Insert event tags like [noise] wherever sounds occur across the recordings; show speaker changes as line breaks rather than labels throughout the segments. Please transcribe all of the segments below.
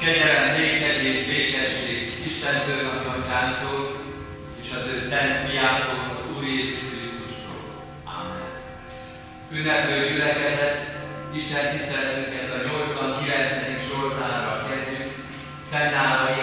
Kegyelem, néked és békesség Istentől, ami atyától, és az ő szent fiától, az Úr Jézus Krisztustól. Amen. Ünneplő gyülekezet, Isten tiszteletünket a 89. Zsoltárral kezdjük, fennállva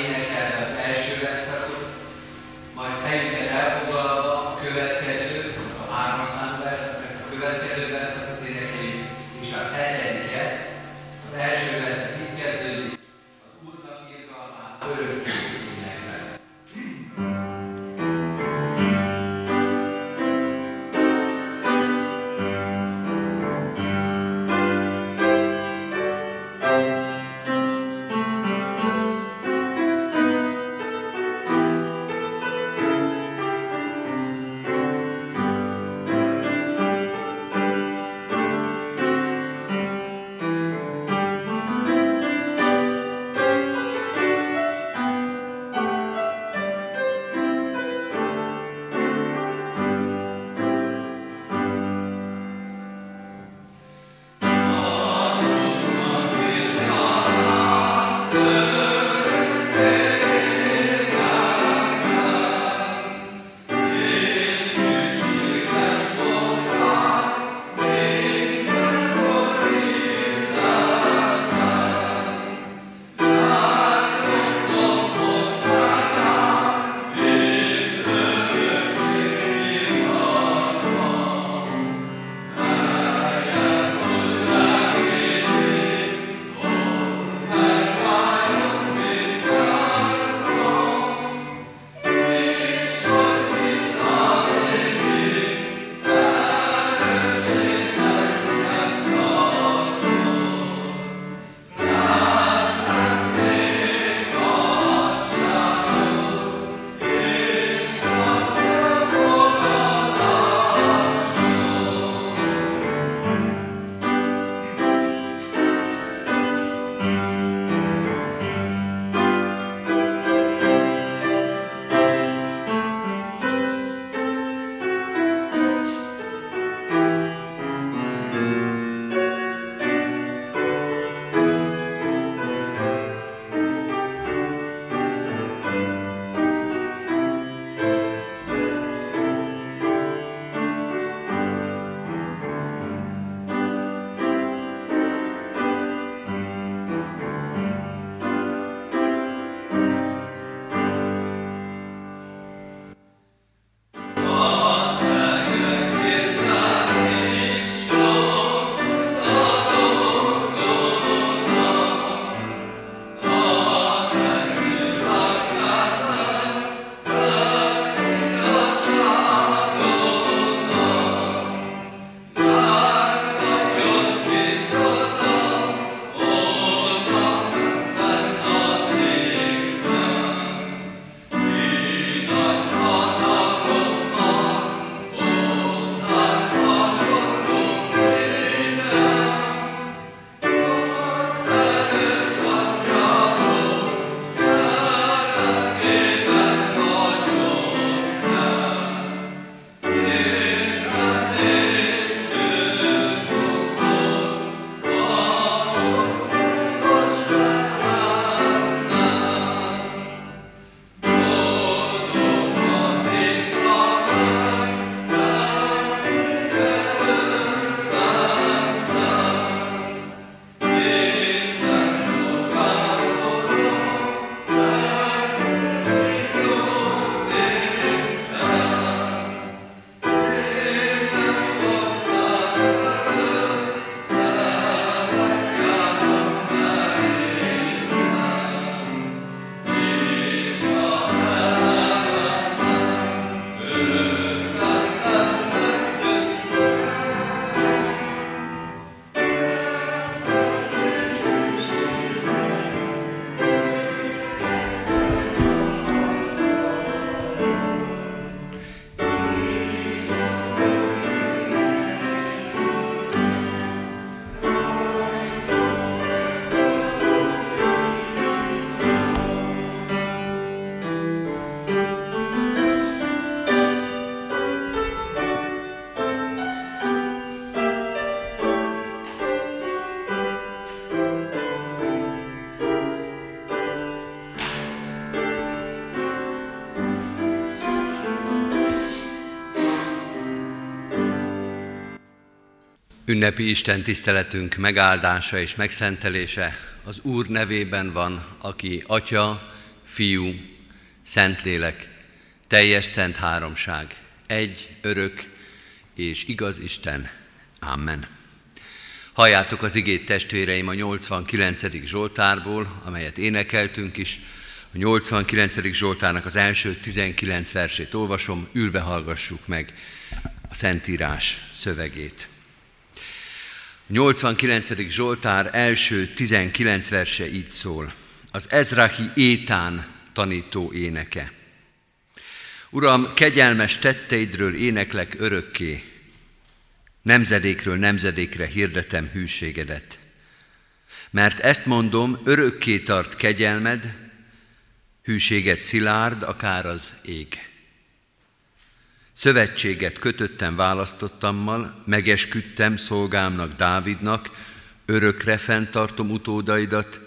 Ünnepi Isten tiszteletünk megáldása és megszentelése az Úr nevében van, aki Atya, Fiú, Szentlélek, teljes szent háromság, egy, örök és igaz Isten. Amen. Halljátok az igét testvéreim a 89. Zsoltárból, amelyet énekeltünk is. A 89. Zsoltárnak az első 19 versét olvasom, ülve hallgassuk meg a Szentírás szövegét. 89. Zsoltár első 19 verse így szól. Az Ezrahi Étán tanító éneke. Uram, kegyelmes tetteidről éneklek örökké, nemzedékről nemzedékre hirdetem hűségedet. Mert ezt mondom, örökké tart kegyelmed, hűséget szilárd, akár az ég. Szövetséget kötöttem választottammal, megesküdtem szolgámnak Dávidnak, örökre fenntartom utódaidat,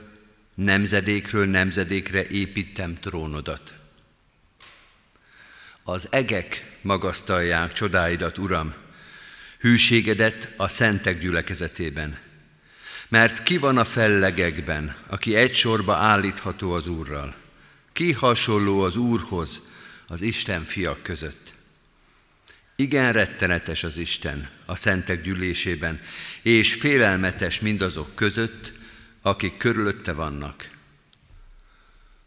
nemzedékről nemzedékre építem trónodat. Az egek magasztalják csodáidat, Uram, hűségedet a szentek gyülekezetében. Mert ki van a fellegekben, aki egy sorba állítható az Úrral? Ki hasonló az Úrhoz az Isten fiak között? Igen rettenetes az Isten a szentek gyűlésében, és félelmetes mindazok között, akik körülötte vannak.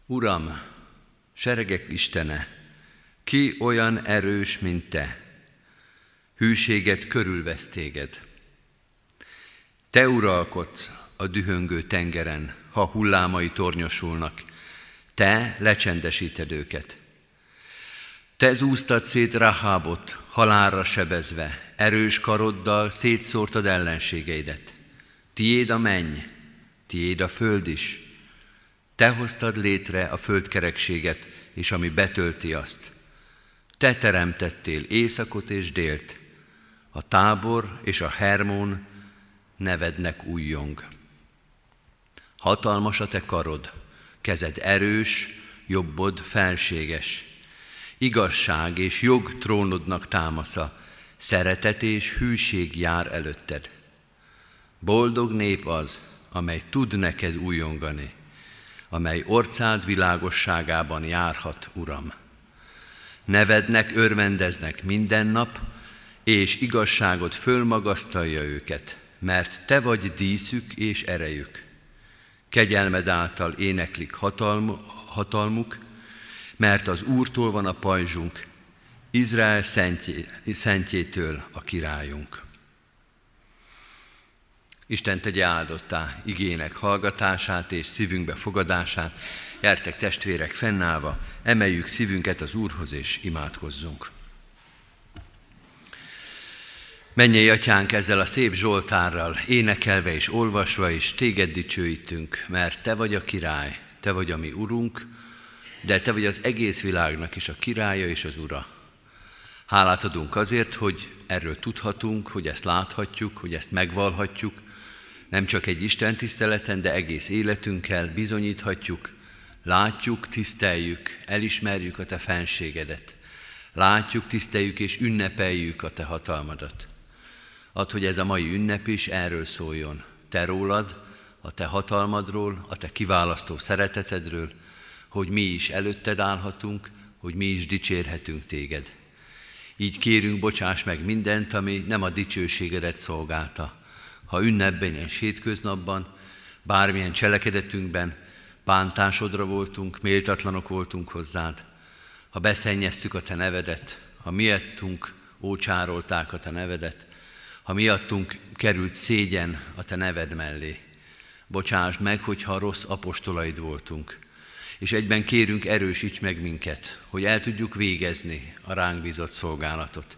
Uram, seregek Istene, ki olyan erős, mint Te? Hűséget körülvesz téged. Te uralkodsz a dühöngő tengeren, ha hullámai tornyosulnak, Te lecsendesíted őket. Te zúztad szét Rahábot, halálra sebezve, erős karoddal szétszórtad ellenségeidet. Tiéd a menny, tiéd a föld is. Te hoztad létre a földkerekséget, és ami betölti azt. Te teremtettél északot és délt, a tábor és a Hermón nevednek újjong. Hatalmas a te karod, kezed erős, jobbod felséges. Igazság és jog trónodnak támasza, szeretet és hűség jár előtted. Boldog nép az, amely tud neked újongani, amely orcád világosságában járhat, Uram. Nevednek, örvendeznek minden nap, és igazságot fölmagasztalja őket, mert Te vagy díszük és erejük. Kegyelmed által éneklik hatalm, hatalmuk, mert az Úrtól van a pajzsunk, Izrael szentjé, szentjétől a királyunk. Isten tegye áldottá igének hallgatását és szívünkbe fogadását. Jertek testvérek fennállva, emeljük szívünket az Úrhoz és imádkozzunk. Menjél, Atyánk, ezzel a szép Zsoltárral, énekelve és olvasva is téged dicsőítünk, mert Te vagy a király, Te vagy a mi Urunk, de Te vagy az egész világnak is a királya és az Ura. Hálát adunk azért, hogy erről tudhatunk, hogy ezt láthatjuk, hogy ezt megvalhatjuk, nem csak egy Isten tiszteleten, de egész életünkkel bizonyíthatjuk, látjuk, tiszteljük, elismerjük a Te fenségedet. Látjuk, tiszteljük és ünnepeljük a Te hatalmadat. Add, hogy ez a mai ünnep is erről szóljon. Te rólad, a Te hatalmadról, a Te kiválasztó szeretetedről, hogy mi is előtted állhatunk, hogy mi is dicsérhetünk Téged. Így kérünk, bocsáss meg mindent, ami nem a dicsőségedet szolgálta, ha ünnepben és hétköznapban, bármilyen cselekedetünkben bántásodra voltunk, méltatlanok voltunk hozzád, ha beszennyeztük a Te nevedet, ha miattunk ócsárolták a Te nevedet, ha miattunk került szégyen a Te neved mellé. Bocsásd meg, hogyha rossz apostolaid voltunk, és egyben kérünk, erősíts meg minket, hogy el tudjuk végezni a ránk bízott szolgálatot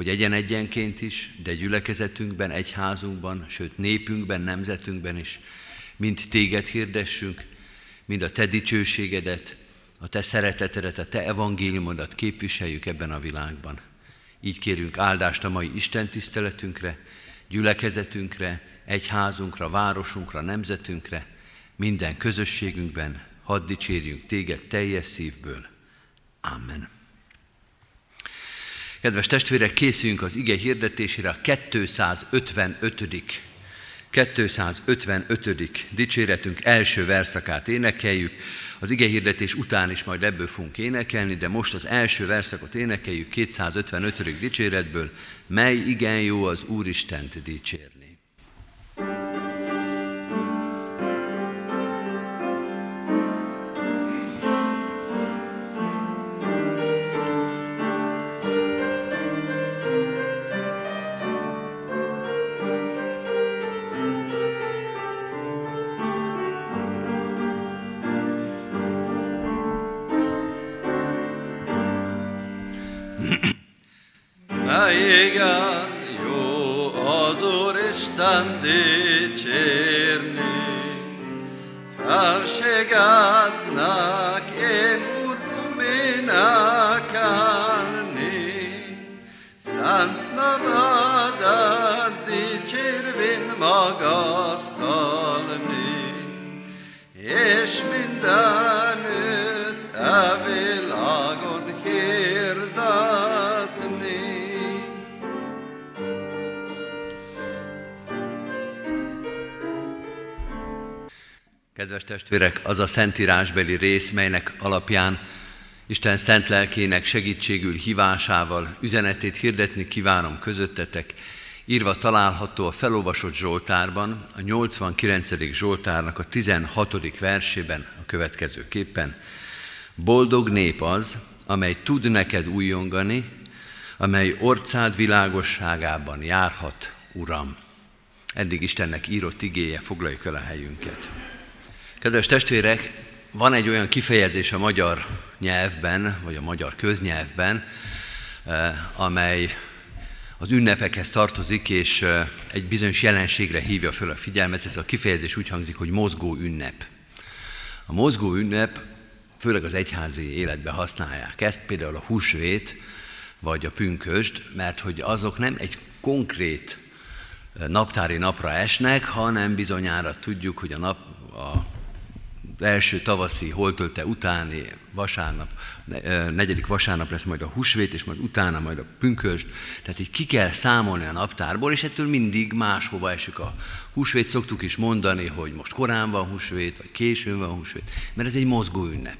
hogy egyen-egyenként is, de gyülekezetünkben, egyházunkban, sőt népünkben, nemzetünkben is mind téged hirdessünk, mind a te dicsőségedet, a te szeretetedet, a te evangéliumodat képviseljük ebben a világban. Így kérünk áldást a mai Isten tiszteletünkre, gyülekezetünkre, egyházunkra, városunkra, nemzetünkre, minden közösségünkben, hadd dicsérjünk téged teljes szívből. Amen. Kedves testvérek, készüljünk az ige hirdetésére a 255. 255. dicséretünk első verszakát énekeljük. Az ige hirdetés után is majd ebből fogunk énekelni, de most az első verszakot énekeljük 255. dicséretből, mely igen jó az Úristent dicsérni. 나이가 요 어조리스탄 디체르니 팔시가 나 Kedves testvérek, az a szentírásbeli rész, melynek alapján Isten szent lelkének segítségül hívásával üzenetét hirdetni kívánom közöttetek, írva található a felolvasott Zsoltárban, a 89. Zsoltárnak a 16. versében a következőképpen. Boldog nép az, amely tud neked újongani, amely orcád világosságában járhat, Uram. Eddig Istennek írott igéje, foglaljuk el a helyünket. Kedves testvérek, van egy olyan kifejezés a magyar nyelvben, vagy a magyar köznyelvben, eh, amely az ünnepekhez tartozik, és eh, egy bizonyos jelenségre hívja föl a figyelmet. Ez a kifejezés úgy hangzik, hogy mozgó ünnep. A mozgó ünnep, főleg az egyházi életben használják ezt, például a húsvét, vagy a pünköst, mert hogy azok nem egy konkrét eh, naptári napra esnek, hanem bizonyára tudjuk, hogy a nap, a első tavaszi holtölte utáni vasárnap, negyedik vasárnap lesz majd a húsvét, és majd utána majd a pünköst. Tehát így ki kell számolni a naptárból, és ettől mindig máshova esik a húsvét. Szoktuk is mondani, hogy most korán van húsvét, vagy későn van húsvét, mert ez egy mozgó ünnep.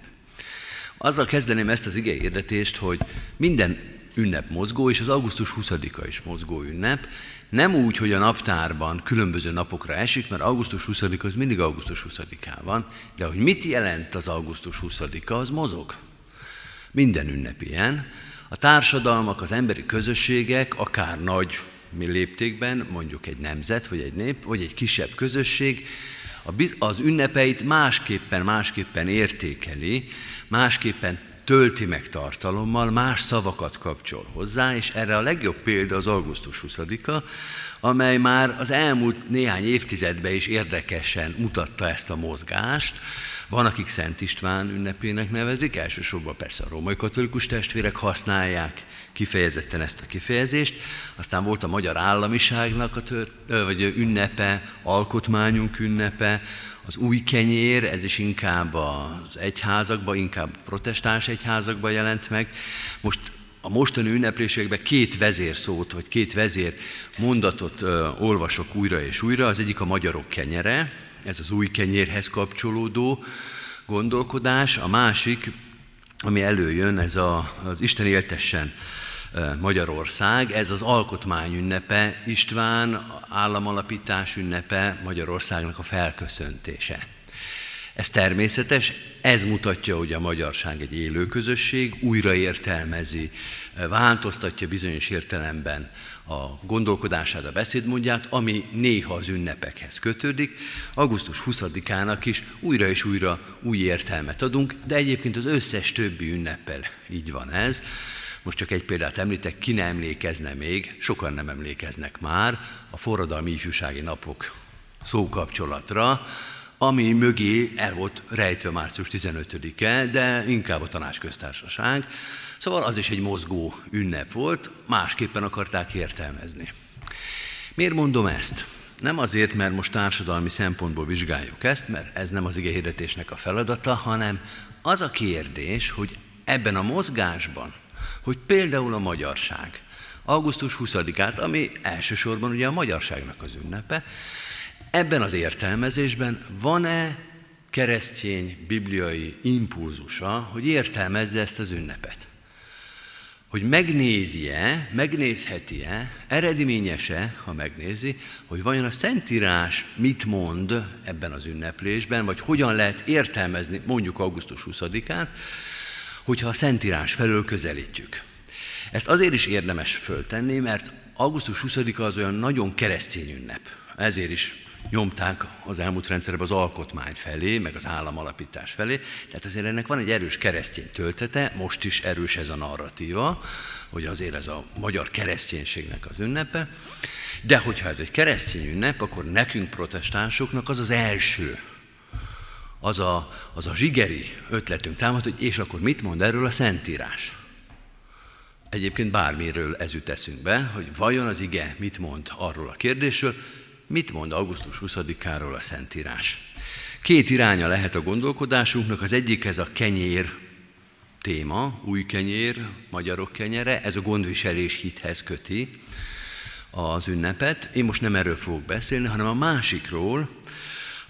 Azzal kezdeném ezt az ige hirdetést, hogy minden ünnep mozgó, és az augusztus 20-a is mozgó ünnep, nem úgy, hogy a naptárban különböző napokra esik, mert augusztus 20 az mindig augusztus 20-án van, de hogy mit jelent az augusztus 20-a, az mozog. Minden ünnep ilyen. A társadalmak, az emberi közösségek, akár nagy mi léptékben, mondjuk egy nemzet, vagy egy nép, vagy egy kisebb közösség, az ünnepeit másképpen, másképpen értékeli, másképpen tölti meg tartalommal, más szavakat kapcsol hozzá, és erre a legjobb példa az augusztus 20-a, amely már az elmúlt néhány évtizedben is érdekesen mutatta ezt a mozgást. Van, akik Szent István ünnepének nevezik, elsősorban persze a római katolikus testvérek használják kifejezetten ezt a kifejezést. Aztán volt a magyar államiságnak a tör, vagy ünnepe, alkotmányunk ünnepe, az új kenyér, ez is inkább az egyházakban, inkább protestáns egyházakban jelent meg. Most a mostani ünneplésekben két vezér szót, vagy két vezér mondatot ö, olvasok újra és újra. Az egyik a magyarok kenyere, ez az új kenyérhez kapcsolódó gondolkodás. A másik, ami előjön, ez a, az Isten éltessen Magyarország. Ez az alkotmány ünnepe, István államalapítás ünnepe, Magyarországnak a felköszöntése. Ez természetes, ez mutatja, hogy a magyarság egy élő közösség, újraértelmezi, változtatja bizonyos értelemben a gondolkodását, a beszédmódját, ami néha az ünnepekhez kötődik. Augusztus 20-ának is újra és újra új értelmet adunk, de egyébként az összes többi ünneppel így van ez. Most csak egy példát említek, ki ne emlékezne még, sokan nem emlékeznek már a forradalmi ifjúsági napok szókapcsolatra, ami mögé el volt rejtve március 15-e, de inkább a tanácsköztársaság. Szóval az is egy mozgó ünnep volt, másképpen akarták értelmezni. Miért mondom ezt? Nem azért, mert most társadalmi szempontból vizsgáljuk ezt, mert ez nem az igényhirdetésnek a feladata, hanem az a kérdés, hogy ebben a mozgásban,
hogy például a magyarság, augusztus 20-át, ami elsősorban ugye a magyarságnak az ünnepe, ebben az értelmezésben van-e keresztény bibliai impulzusa, hogy értelmezze ezt az ünnepet? Hogy megnézi-e, megnézheti-e, eredményese, ha megnézi, hogy vajon a Szentírás mit mond ebben az ünneplésben, vagy hogyan lehet értelmezni mondjuk augusztus 20-án, hogyha a Szentírás felől közelítjük. Ezt azért is érdemes föltenni, mert augusztus 20-a az olyan nagyon keresztény ünnep. Ezért is nyomták az elmúlt rendszerben az alkotmány felé, meg az államalapítás felé. Tehát azért ennek van egy erős keresztény töltete, most is erős ez a narratíva, hogy azért ez a magyar kereszténységnek az ünnepe. De hogyha ez egy keresztény ünnep, akkor nekünk protestánsoknak az az első, az a, az a zsigeri ötletünk támad, hogy és akkor mit mond erről a Szentírás? Egyébként bármiről ez jut eszünkbe, hogy vajon az ige mit mond arról a kérdésről, mit mond augusztus 20-áról a Szentírás. Két iránya lehet a gondolkodásunknak, az egyik ez a kenyér téma, új kenyér, magyarok kenyere, ez a gondviselés hithez köti az ünnepet. Én most nem erről fogok beszélni, hanem a másikról,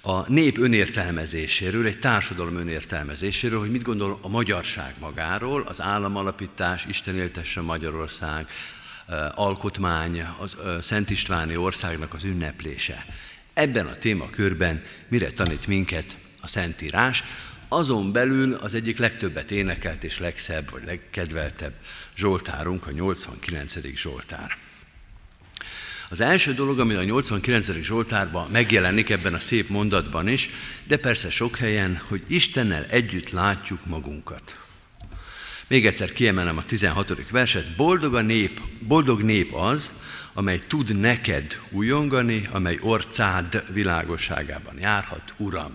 a nép önértelmezéséről, egy társadalom önértelmezéséről, hogy mit gondol a magyarság magáról, az államalapítás, Isten éltesse Magyarország, alkotmány, az Szent Istváni országnak az ünneplése. Ebben a témakörben mire tanít minket a Szentírás, azon belül az egyik legtöbbet énekelt és legszebb vagy legkedveltebb Zsoltárunk, a 89. Zsoltár. Az első dolog, ami a 89. Zsoltárban megjelenik ebben a szép mondatban is, de persze sok helyen, hogy Istennel együtt látjuk magunkat. Még egyszer kiemelem a 16. verset. Boldog a nép, boldog nép az, amely tud neked újongani, amely orcád világosságában járhat, Uram.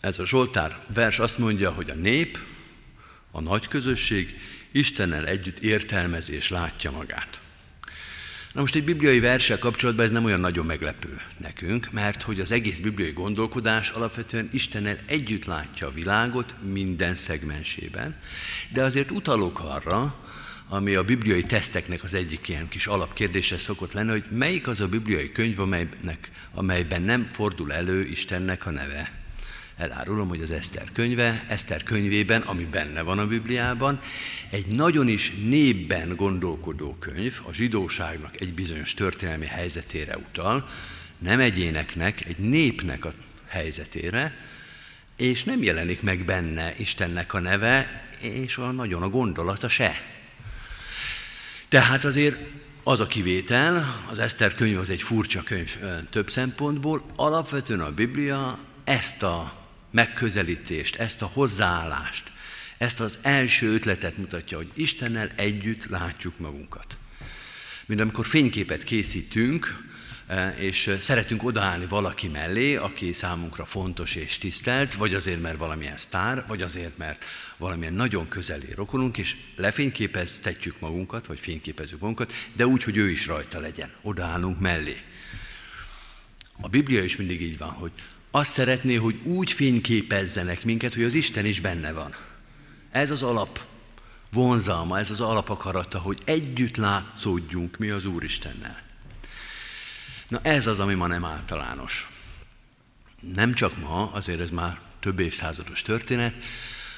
Ez a Zsoltár vers azt mondja, hogy a nép, a nagy közösség Istennel együtt értelmezés látja magát. Na most egy bibliai verssel kapcsolatban ez nem olyan nagyon meglepő nekünk, mert hogy az egész bibliai gondolkodás alapvetően Istennel együtt látja a világot minden szegmensében, de azért utalok arra, ami a bibliai teszteknek az egyik ilyen kis alapkérdése szokott lenni, hogy melyik az a bibliai könyv, amelynek, amelyben nem fordul elő Istennek a neve elárulom, hogy az Eszter könyve, Eszter könyvében, ami benne van a Bibliában, egy nagyon is népben gondolkodó könyv, a zsidóságnak egy bizonyos történelmi helyzetére utal, nem egyéneknek, egy népnek a helyzetére, és nem jelenik meg benne Istennek a neve, és a nagyon a gondolata se. Tehát azért az a kivétel, az Eszter könyv az egy furcsa könyv több szempontból, alapvetően a Biblia ezt a megközelítést, ezt a hozzáállást, ezt az első ötletet mutatja, hogy Istennel együtt látjuk magunkat. Mint amikor fényképet készítünk, e, és szeretünk odaállni valaki mellé, aki számunkra fontos és tisztelt, vagy azért, mert valamilyen sztár, vagy azért, mert valamilyen nagyon közeli rokonunk, és lefényképeztetjük magunkat, vagy fényképezzük magunkat, de úgy, hogy ő is rajta legyen. Odaállunk mellé. A Biblia is mindig így van, hogy azt szeretné, hogy úgy fényképezzenek minket, hogy az Isten is benne van. Ez az alap vonzalma, ez az alapakarata, hogy együtt látszódjunk mi az Úristennel. Na ez az, ami ma nem általános. Nem csak ma, azért ez már több évszázados történet,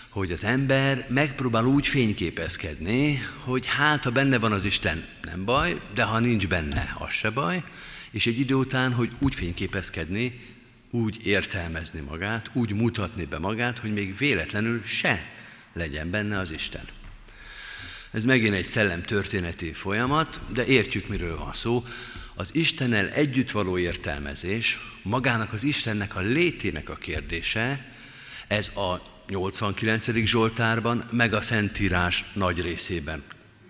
hogy az ember megpróbál úgy fényképezkedni, hogy hát, ha benne van az Isten, nem baj, de ha nincs benne, az se baj, és egy idő után, hogy úgy fényképezkedni, úgy értelmezni magát, úgy mutatni be magát, hogy még véletlenül se legyen benne az Isten. Ez megint egy szellem történeti folyamat, de értjük, miről van szó. Az Istennel együtt való értelmezés, magának az Istennek a létének a kérdése, ez a 89. Zsoltárban, meg a Szentírás nagy részében,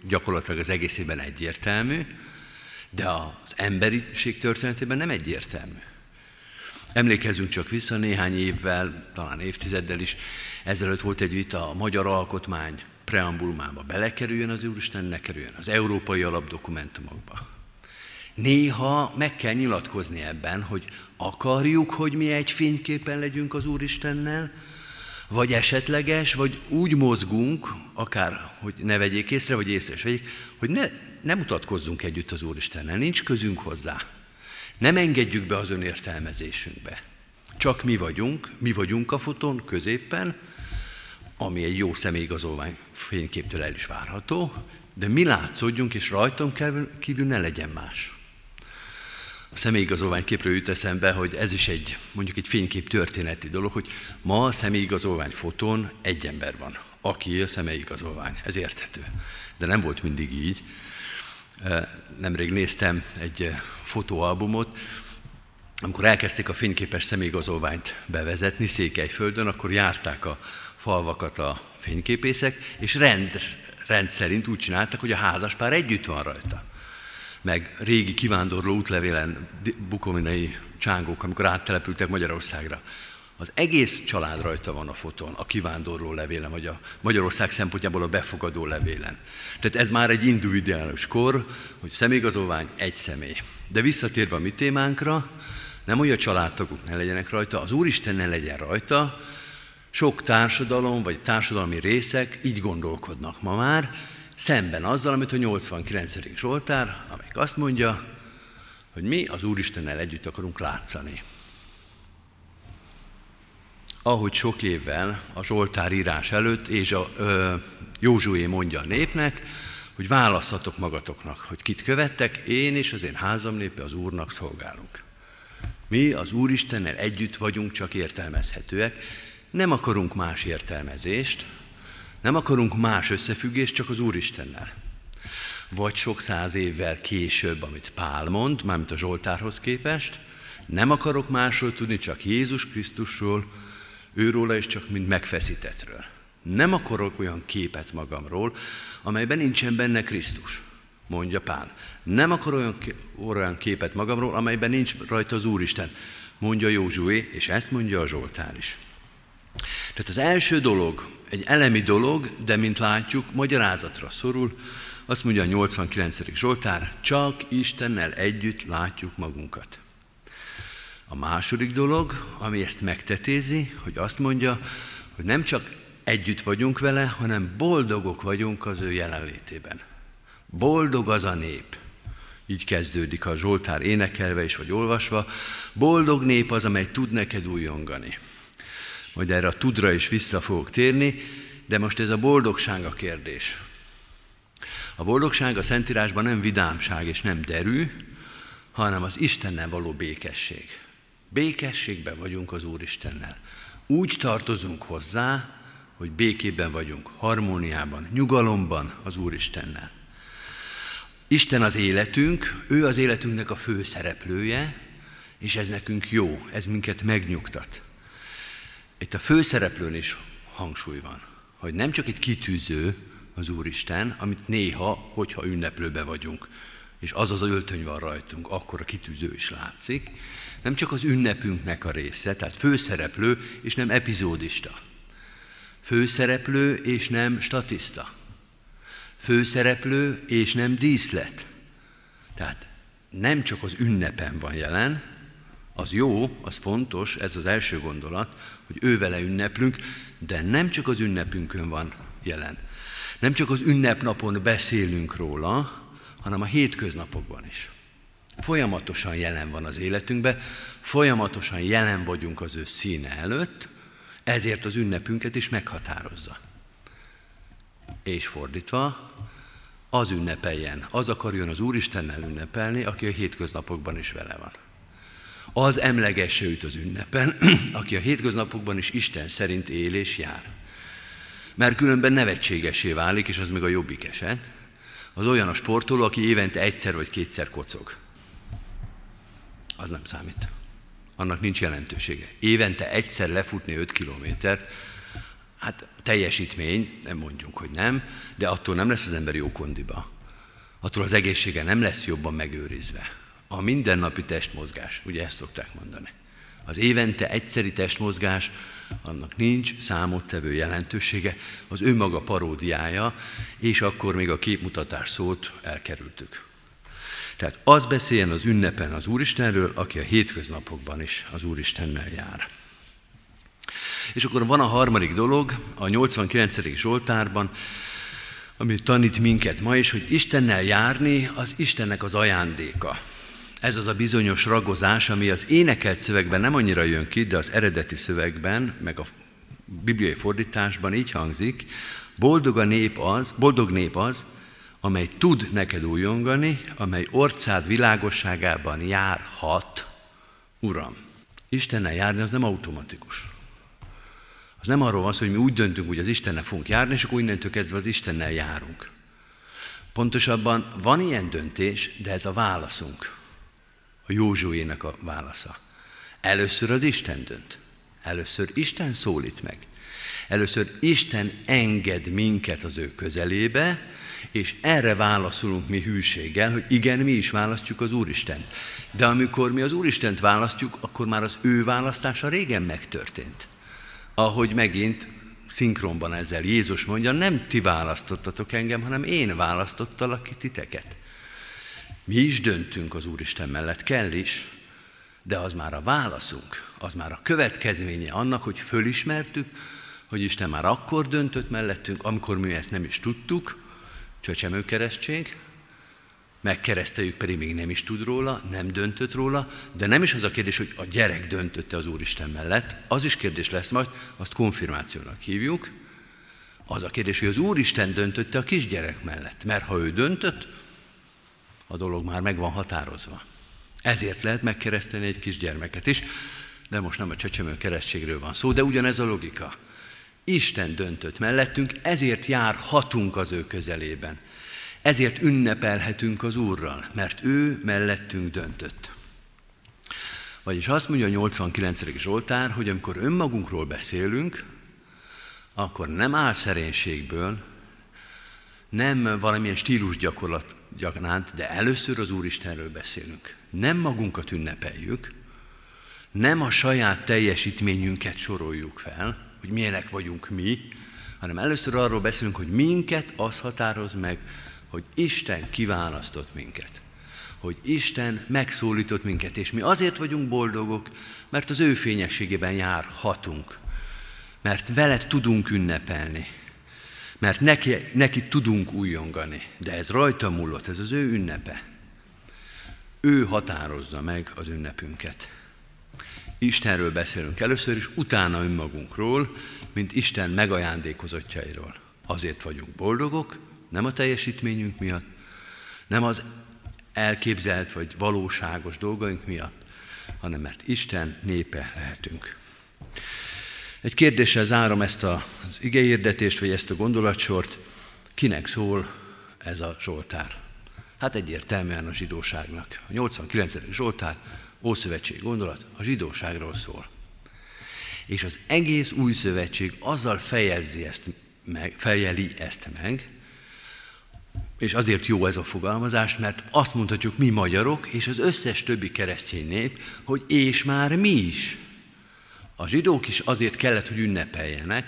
gyakorlatilag az egészében egyértelmű, de az emberiség történetében nem egyértelmű. Emlékezzünk csak vissza néhány évvel, talán évtizeddel is, ezelőtt volt egy vita a magyar alkotmány preambulumába belekerüljön az Úristen, ne kerüljön az európai alapdokumentumokba. Néha meg kell nyilatkozni ebben, hogy akarjuk, hogy mi egy fényképen legyünk az Úristennel, vagy esetleges, vagy úgy mozgunk, akár, hogy ne vegyék észre, vagy észre is vegyék, hogy ne, ne mutatkozzunk együtt az Úristennel, nincs közünk hozzá. Nem engedjük be az önértelmezésünkbe. Csak mi vagyunk, mi vagyunk a fotón középen, ami egy jó személyigazolvány fényképtől el is várható, de mi látszódjunk, és rajtam kívül ne legyen más. A személyigazolvány képről jut eszembe, hogy ez is egy, mondjuk egy fénykép történeti dolog, hogy ma a személyigazolvány fotón egy ember van, aki a személyigazolvány. Ez érthető. De nem volt mindig így. Nemrég néztem egy fotóalbumot, amikor elkezdték a fényképes személyigazolványt bevezetni Székelyföldön, akkor járták a falvakat a fényképészek, és rend, rend szerint úgy csináltak, hogy a házaspár együtt van rajta. Meg régi kivándorló útlevélen bukovinai csángók, amikor áttelepültek Magyarországra. Az egész család rajta van a fotón, a kivándorló levélen, vagy a Magyarország szempontjából a befogadó levélen. Tehát ez már egy individuális kor, hogy személyigazolvány egy személy. De visszatérve a mi témánkra, nem olyan családtagok ne legyenek rajta, az Úristen ne legyen rajta, sok társadalom vagy társadalmi részek így gondolkodnak ma már, szemben azzal, amit a 89. Zsoltár, amelyik azt mondja, hogy mi az Úristennel együtt akarunk látszani. Ahogy sok évvel a Zsoltár írás előtt, és a ö, Józsué mondja a népnek, hogy választhatok magatoknak, hogy kit követtek, én és az én házam népe az Úrnak szolgálunk. Mi az Úristennel együtt vagyunk, csak értelmezhetőek, nem akarunk más értelmezést, nem akarunk más összefüggést, csak az Úristennel. Vagy sok száz évvel később, amit Pál mond, mármint a Zsoltárhoz képest, nem akarok másról tudni, csak Jézus Krisztusról, őróla és csak mint megfeszítetről. Nem akarok olyan képet magamról, amelyben nincsen benne Krisztus, mondja Pál. Nem akarok olyan, olyan képet magamról, amelyben nincs rajta az Úristen, mondja Józsué, és ezt mondja a Zsoltár is. Tehát az első dolog, egy elemi dolog, de mint látjuk, magyarázatra szorul, azt mondja a 89. Zsoltár, csak Istennel együtt látjuk magunkat. A második dolog, ami ezt megtetézi, hogy azt mondja, hogy nem csak együtt vagyunk vele, hanem boldogok vagyunk az ő jelenlétében. Boldog az a nép. Így kezdődik a Zsoltár énekelve is, vagy olvasva. Boldog nép az, amely tud neked újongani majd erre a tudra is vissza fogok térni, de most ez a boldogság a kérdés. A boldogság a Szentírásban nem vidámság és nem derű, hanem az Istennel való békesség. Békességben vagyunk az Úristennel. Úgy tartozunk hozzá, hogy békében vagyunk, harmóniában, nyugalomban az Úristennel. Isten az életünk, ő az életünknek a fő szereplője, és ez nekünk jó, ez minket megnyugtat. Itt a főszereplőn is hangsúly van, hogy nem csak egy kitűző az Úristen, amit néha, hogyha ünneplőbe vagyunk, és az az öltöny van rajtunk, akkor a kitűző is látszik, nem csak az ünnepünknek a része, tehát főszereplő és nem epizódista. Főszereplő és nem statiszta. Főszereplő és nem díszlet. Tehát nem csak az ünnepen van jelen, az jó, az fontos, ez az első gondolat, hogy ő vele ünneplünk, de nem csak az ünnepünkön van jelen. Nem csak az ünnepnapon beszélünk róla, hanem a hétköznapokban is. Folyamatosan jelen van az életünkben, folyamatosan jelen vagyunk az ő színe előtt, ezért az ünnepünket is meghatározza. És fordítva, az ünnepeljen, az akarjon az Úristennel ünnepelni, aki a hétköznapokban is vele van az emlegesse őt az ünnepen, [clears throat] aki a hétköznapokban is Isten szerint él és jár. Mert különben nevetségesé válik, és az még a jobbik eset, az olyan a sportoló, aki évente egyszer vagy kétszer kocog. Az nem számít. Annak nincs jelentősége. Évente egyszer lefutni 5 kilométert, hát teljesítmény, nem mondjuk, hogy nem, de attól nem lesz az ember jó kondiba. Attól az egészsége nem lesz jobban megőrizve a mindennapi testmozgás, ugye ezt szokták mondani. Az évente egyszeri testmozgás, annak nincs számottevő jelentősége, az önmaga paródiája, és akkor még a képmutatás szót elkerültük. Tehát az beszéljen az ünnepen az Úristenről, aki a hétköznapokban is az Úristennel jár. És akkor van a harmadik dolog, a 89. Zsoltárban, ami tanít minket ma is, hogy Istennel járni az Istennek az ajándéka. Ez az a bizonyos ragozás, ami az énekelt szövegben nem annyira jön ki, de az eredeti szövegben, meg a bibliai fordításban így hangzik, boldog a nép az, boldog nép az, amely tud neked újongani, amely orcád világosságában járhat, Uram. Istennel járni az nem automatikus. Az nem arról van szó, hogy mi úgy döntünk, hogy az Istennel fogunk járni, és akkor innentől kezdve az Istennel járunk. Pontosabban van ilyen döntés, de ez a válaszunk. A Józsuének a válasza. Először az Isten dönt. Először Isten szólít meg. Először Isten enged minket az ő közelébe, és erre válaszolunk mi hűséggel, hogy igen, mi is választjuk az Úristent. De amikor mi az Úristent választjuk, akkor már az ő választása régen megtörtént. Ahogy megint szinkronban ezzel Jézus mondja, nem ti választottatok engem, hanem én választottalak ki titeket. Mi is döntünk az Úristen mellett, kell is, de az már a válaszunk, az már a következménye annak, hogy fölismertük, hogy Isten már akkor döntött mellettünk, amikor mi ezt nem is tudtuk, csöcsemőkeresztség, megkereszteljük, pedig még nem is tud róla, nem döntött róla, de nem is az a kérdés, hogy a gyerek döntötte az Úristen mellett, az is kérdés lesz majd, azt konfirmációnak hívjuk, az a kérdés, hogy az Úristen döntötte a kisgyerek mellett, mert ha ő döntött, a dolog már meg van határozva. Ezért lehet megkereszteni egy kisgyermeket is, de most nem a csecsemő keresztségről van szó, de ugyanez a logika. Isten döntött mellettünk, ezért járhatunk az ő közelében. Ezért ünnepelhetünk az Úrral, mert ő mellettünk döntött. Vagyis azt mondja a 89. Zsoltár, hogy amikor önmagunkról beszélünk, akkor nem álszerénységből, nem valamilyen stílus gyakorlat gyakorlat, de először az Úristenről beszélünk. Nem magunkat ünnepeljük, nem a saját teljesítményünket soroljuk fel, hogy milyenek vagyunk mi, hanem először arról beszélünk, hogy minket az határoz meg, hogy Isten kiválasztott minket. Hogy Isten megszólított minket, és mi azért vagyunk boldogok, mert az ő fényességében járhatunk. Mert vele tudunk ünnepelni. Mert neki, neki tudunk újongani. De ez rajta múlott, ez az ő ünnepe. Ő határozza meg az ünnepünket. Istenről beszélünk először, és utána önmagunkról, mint Isten megajándékozottjairól. Azért vagyunk boldogok, nem a teljesítményünk miatt, nem az elképzelt vagy valóságos dolgaink miatt, hanem mert Isten népe lehetünk. Egy kérdéssel zárom ezt az igehirdetést, vagy ezt a gondolatsort. Kinek szól ez a Zsoltár? Hát egyértelműen a zsidóságnak. A 89. Zsoltár Ószövetség gondolat a zsidóságról szól. És az egész új szövetség azzal fejezi ezt meg, fejeli ezt meg, és azért jó ez a fogalmazás, mert azt mondhatjuk mi magyarok, és az összes többi keresztény nép, hogy és már mi is. A zsidók is azért kellett, hogy ünnepeljenek,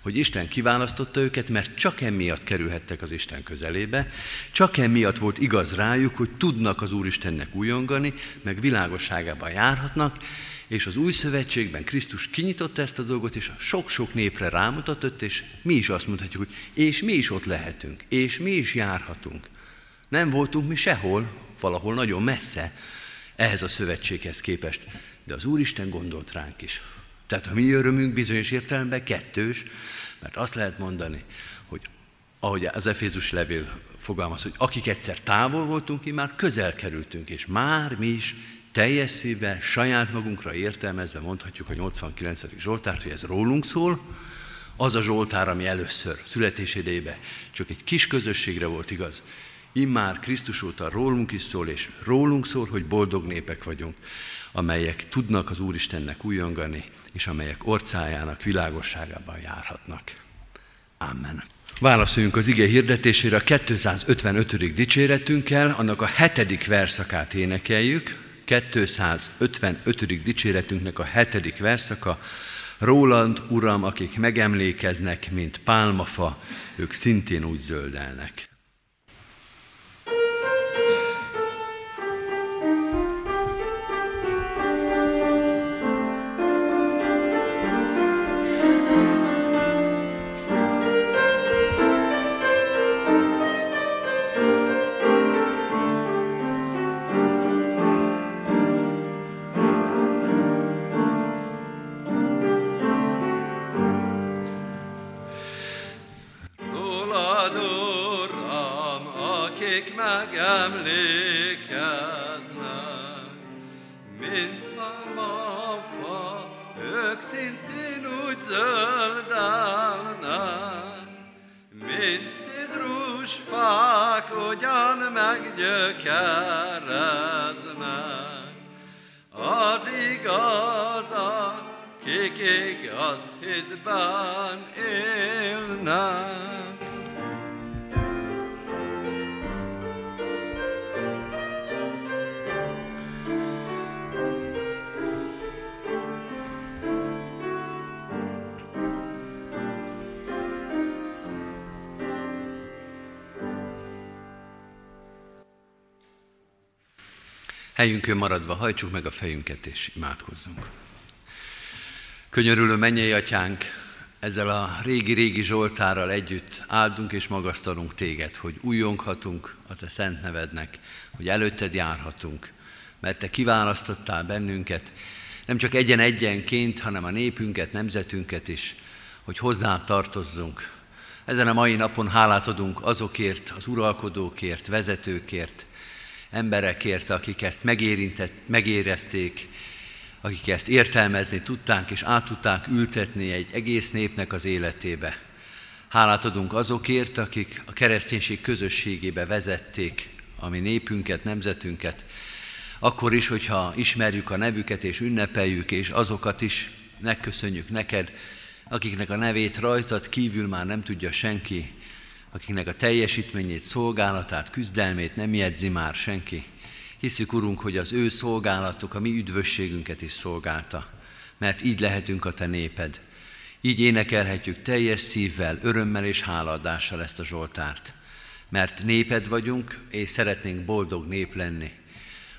hogy Isten kiválasztotta őket, mert csak emiatt kerülhettek az Isten közelébe, csak emiatt volt igaz rájuk, hogy tudnak az Úristennek újongani, meg világosságában járhatnak, és az új szövetségben Krisztus kinyitotta ezt a dolgot, és a sok-sok népre rámutatott, és mi is azt mondhatjuk, hogy és mi is ott lehetünk, és mi is járhatunk. Nem voltunk mi sehol, valahol nagyon messze ehhez a szövetséghez képest, de az Úristen gondolt ránk is. Tehát a mi örömünk bizonyos értelemben kettős, mert azt lehet mondani, hogy ahogy az Efézus levél fogalmaz, hogy akik egyszer távol voltunk, ki már közel kerültünk, és már mi is teljes szívvel, saját magunkra értelmezve mondhatjuk a 89. Zsoltárt, hogy ez rólunk szól, az a Zsoltár, ami először születés idejében csak egy kis közösségre volt igaz, immár Krisztus óta rólunk is szól, és rólunk szól, hogy boldog népek vagyunk, amelyek tudnak az Úristennek újongani, és amelyek orcájának világosságában járhatnak. Amen. Válaszoljunk az ige hirdetésére a 255. dicséretünkkel, annak a hetedik verszakát énekeljük. 255. dicséretünknek a hetedik verszaka. Rólad, Uram, akik megemlékeznek, mint pálmafa, ők szintén úgy zöldelnek. Helyünkön maradva hajtsuk meg a fejünket és imádkozzunk. Könyörülő mennyei atyánk, ezzel a régi-régi Zsoltárral együtt áldunk és magasztalunk téged, hogy újonghatunk a te szent nevednek, hogy előtted járhatunk, mert te kiválasztottál bennünket, nem csak egyen-egyenként, hanem a népünket, nemzetünket is, hogy hozzá tartozzunk. Ezen a mai napon hálát adunk azokért, az uralkodókért, vezetőkért, emberekért, akik ezt megérintett, megérezték, akik ezt értelmezni tudták és át tudták ültetni egy egész népnek az életébe. Hálát adunk azokért, akik a kereszténység közösségébe vezették a mi népünket, nemzetünket, akkor is, hogyha ismerjük a nevüket és ünnepeljük, és azokat is megköszönjük neked, akiknek a nevét rajtad kívül már nem tudja senki, akiknek a teljesítményét, szolgálatát, küzdelmét nem jegyzi már senki. Hiszük, Urunk, hogy az ő szolgálatok a mi üdvösségünket is szolgálta, mert így lehetünk a Te néped. Így énekelhetjük teljes szívvel, örömmel és hálaadással ezt a Zsoltárt. Mert néped vagyunk, és szeretnénk boldog nép lenni.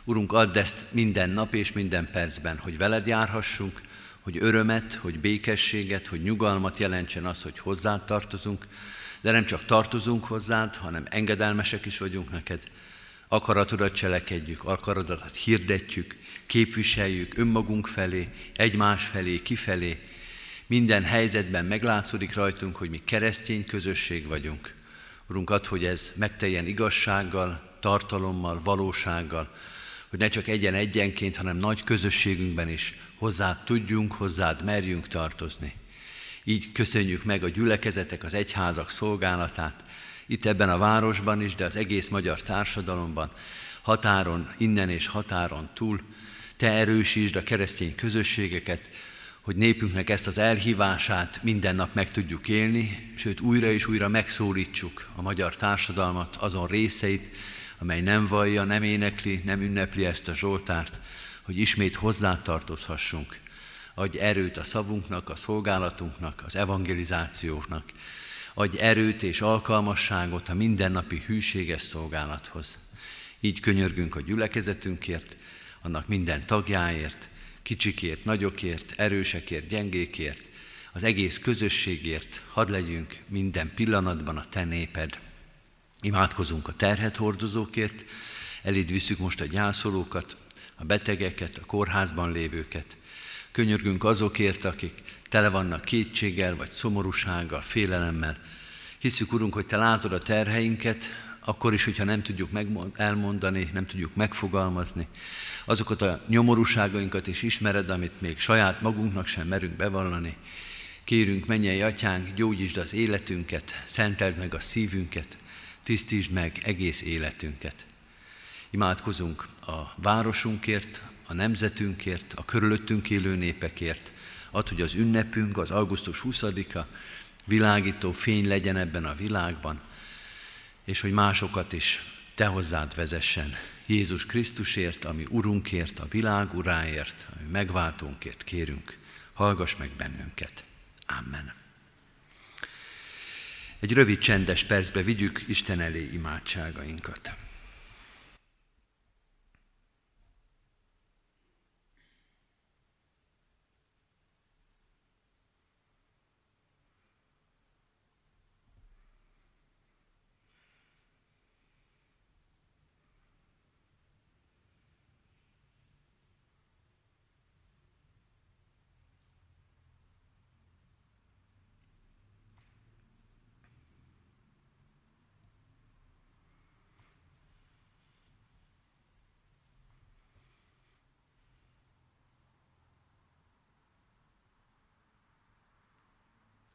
Urunk, add ezt minden nap és minden percben, hogy veled járhassunk, hogy örömet, hogy békességet, hogy nyugalmat jelentsen az, hogy hozzád tartozunk, de nem csak tartozunk hozzád, hanem engedelmesek is vagyunk neked. Akaratodat cselekedjük, akaratodat hirdetjük, képviseljük önmagunk felé, egymás felé, kifelé. Minden helyzetben meglátszódik rajtunk, hogy mi keresztény közösség vagyunk. Urunk, add, hogy ez megteljen igazsággal, tartalommal, valósággal, hogy ne csak egyen-egyenként, hanem nagy közösségünkben is hozzád tudjunk, hozzád merjünk tartozni. Így köszönjük meg a gyülekezetek, az egyházak szolgálatát, itt ebben a városban is, de az egész magyar társadalomban, határon, innen és határon túl. Te erősítsd a keresztény közösségeket, hogy népünknek ezt az elhívását minden nap meg tudjuk élni, sőt újra és újra megszólítsuk a magyar társadalmat, azon részeit, amely nem vallja, nem énekli, nem ünnepli ezt a Zsoltárt, hogy ismét hozzátartozhassunk adj erőt a szavunknak, a szolgálatunknak, az evangelizációknak, adj erőt és alkalmasságot a mindennapi hűséges szolgálathoz. Így könyörgünk a gyülekezetünkért, annak minden tagjáért, kicsikért, nagyokért, erősekért, gyengékért, az egész közösségért, hadd legyünk minden pillanatban a Te néped. Imádkozunk a terhet hordozókért, eléd visszük most a gyászolókat, a betegeket, a kórházban lévőket, Könyörgünk azokért, akik tele vannak kétséggel, vagy szomorúsággal, félelemmel. Hiszük, Urunk, hogy Te látod a terheinket, akkor is, hogyha nem tudjuk elmondani, nem tudjuk megfogalmazni. Azokat a nyomorúságainkat is ismered, amit még saját magunknak sem merünk bevallani. Kérünk, mennyei atyánk, gyógyítsd az életünket, szenteld meg a szívünket, tisztítsd meg egész életünket. Imádkozunk a városunkért, a nemzetünkért, a körülöttünk élő népekért, ad, hogy az ünnepünk, az augusztus 20-a világító fény legyen ebben a világban, és hogy másokat is te hozzád vezessen. Jézus Krisztusért, ami Urunkért, a világ uráért, ami megváltónkért kérünk, hallgass meg bennünket. Amen. Egy rövid csendes percbe vigyük Isten elé imádságainkat.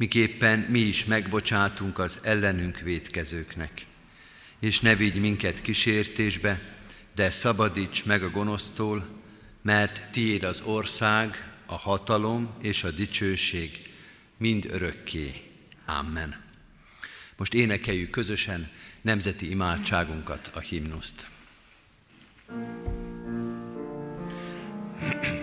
miképpen mi is megbocsátunk az ellenünk védkezőknek. És ne vigy minket kísértésbe, de szabadíts meg a gonosztól, mert tiéd az ország, a hatalom és a dicsőség mind örökké. Amen. Most énekeljük közösen nemzeti imádságunkat, a himnuszt. thank you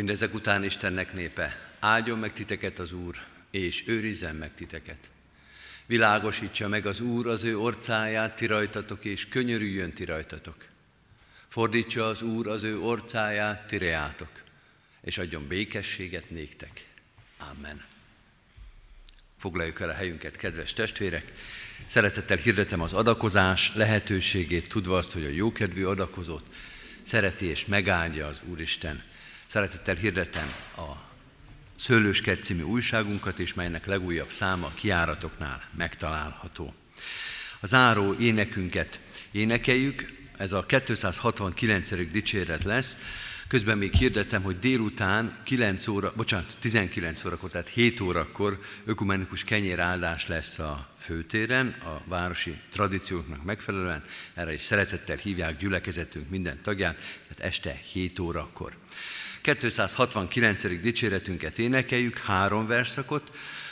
Mindezek után Istennek népe, áldjon meg titeket az Úr, és őrizzen meg titeket. Világosítsa meg az Úr az ő orcáját ti rajtatok, és könyörüljön ti rajtatok. Fordítsa az Úr az ő orcáját ti reátok, és adjon békességet néktek. Amen. Foglaljuk el a helyünket, kedves testvérek. Szeretettel hirdetem az adakozás lehetőségét, tudva azt, hogy a jókedvű adakozót szereti és megáldja az Úristen. Szeretettel hirdetem a Szőlőskert című újságunkat is, melynek legújabb száma kiáratoknál megtalálható. Az áró énekünket énekeljük, ez a 269. dicséret lesz, Közben még hirdettem, hogy délután 9 óra, bocsánat, 19 órakor, tehát 7 órakor ökumenikus kenyéráldás lesz a főtéren, a városi tradícióknak megfelelően. Erre is szeretettel hívják gyülekezetünk minden tagját, tehát este 7 órakor. 269. dicséretünket énekeljük, három verszakot,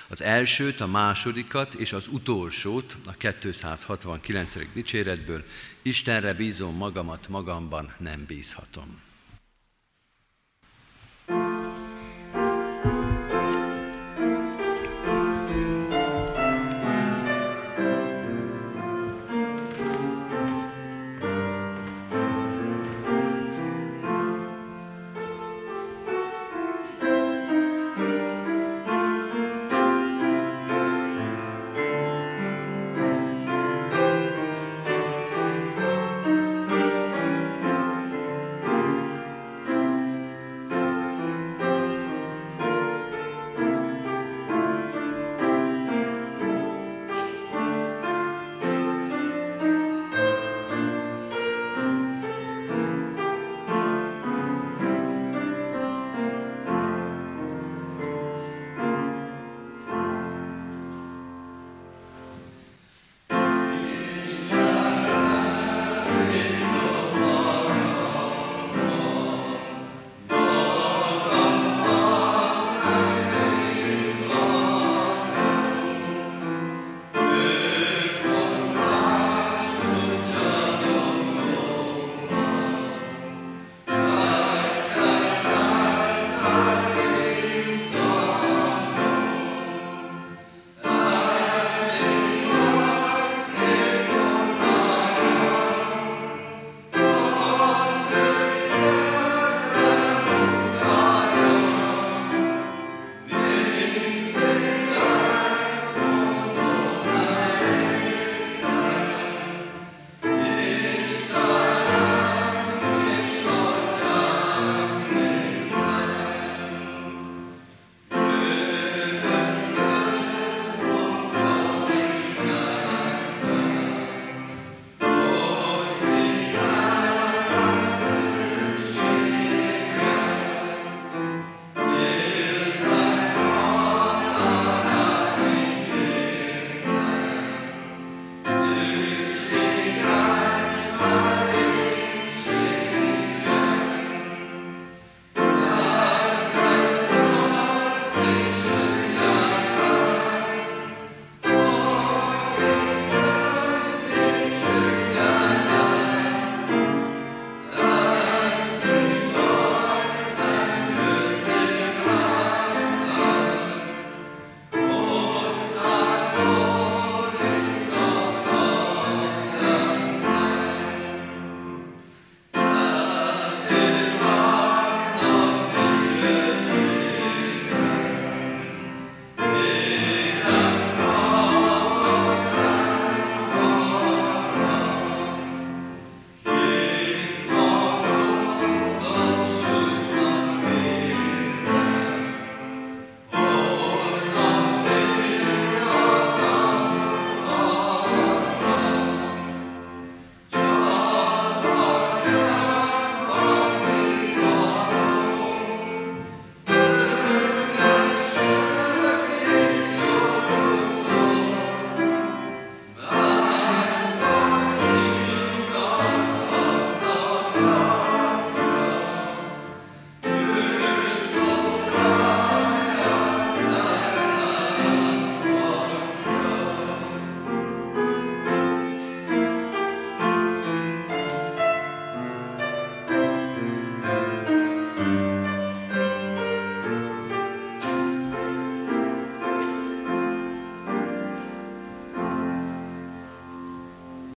az elsőt, a másodikat és az utolsót a 269. dicséretből. Istenre bízom magamat, magamban nem bízhatom.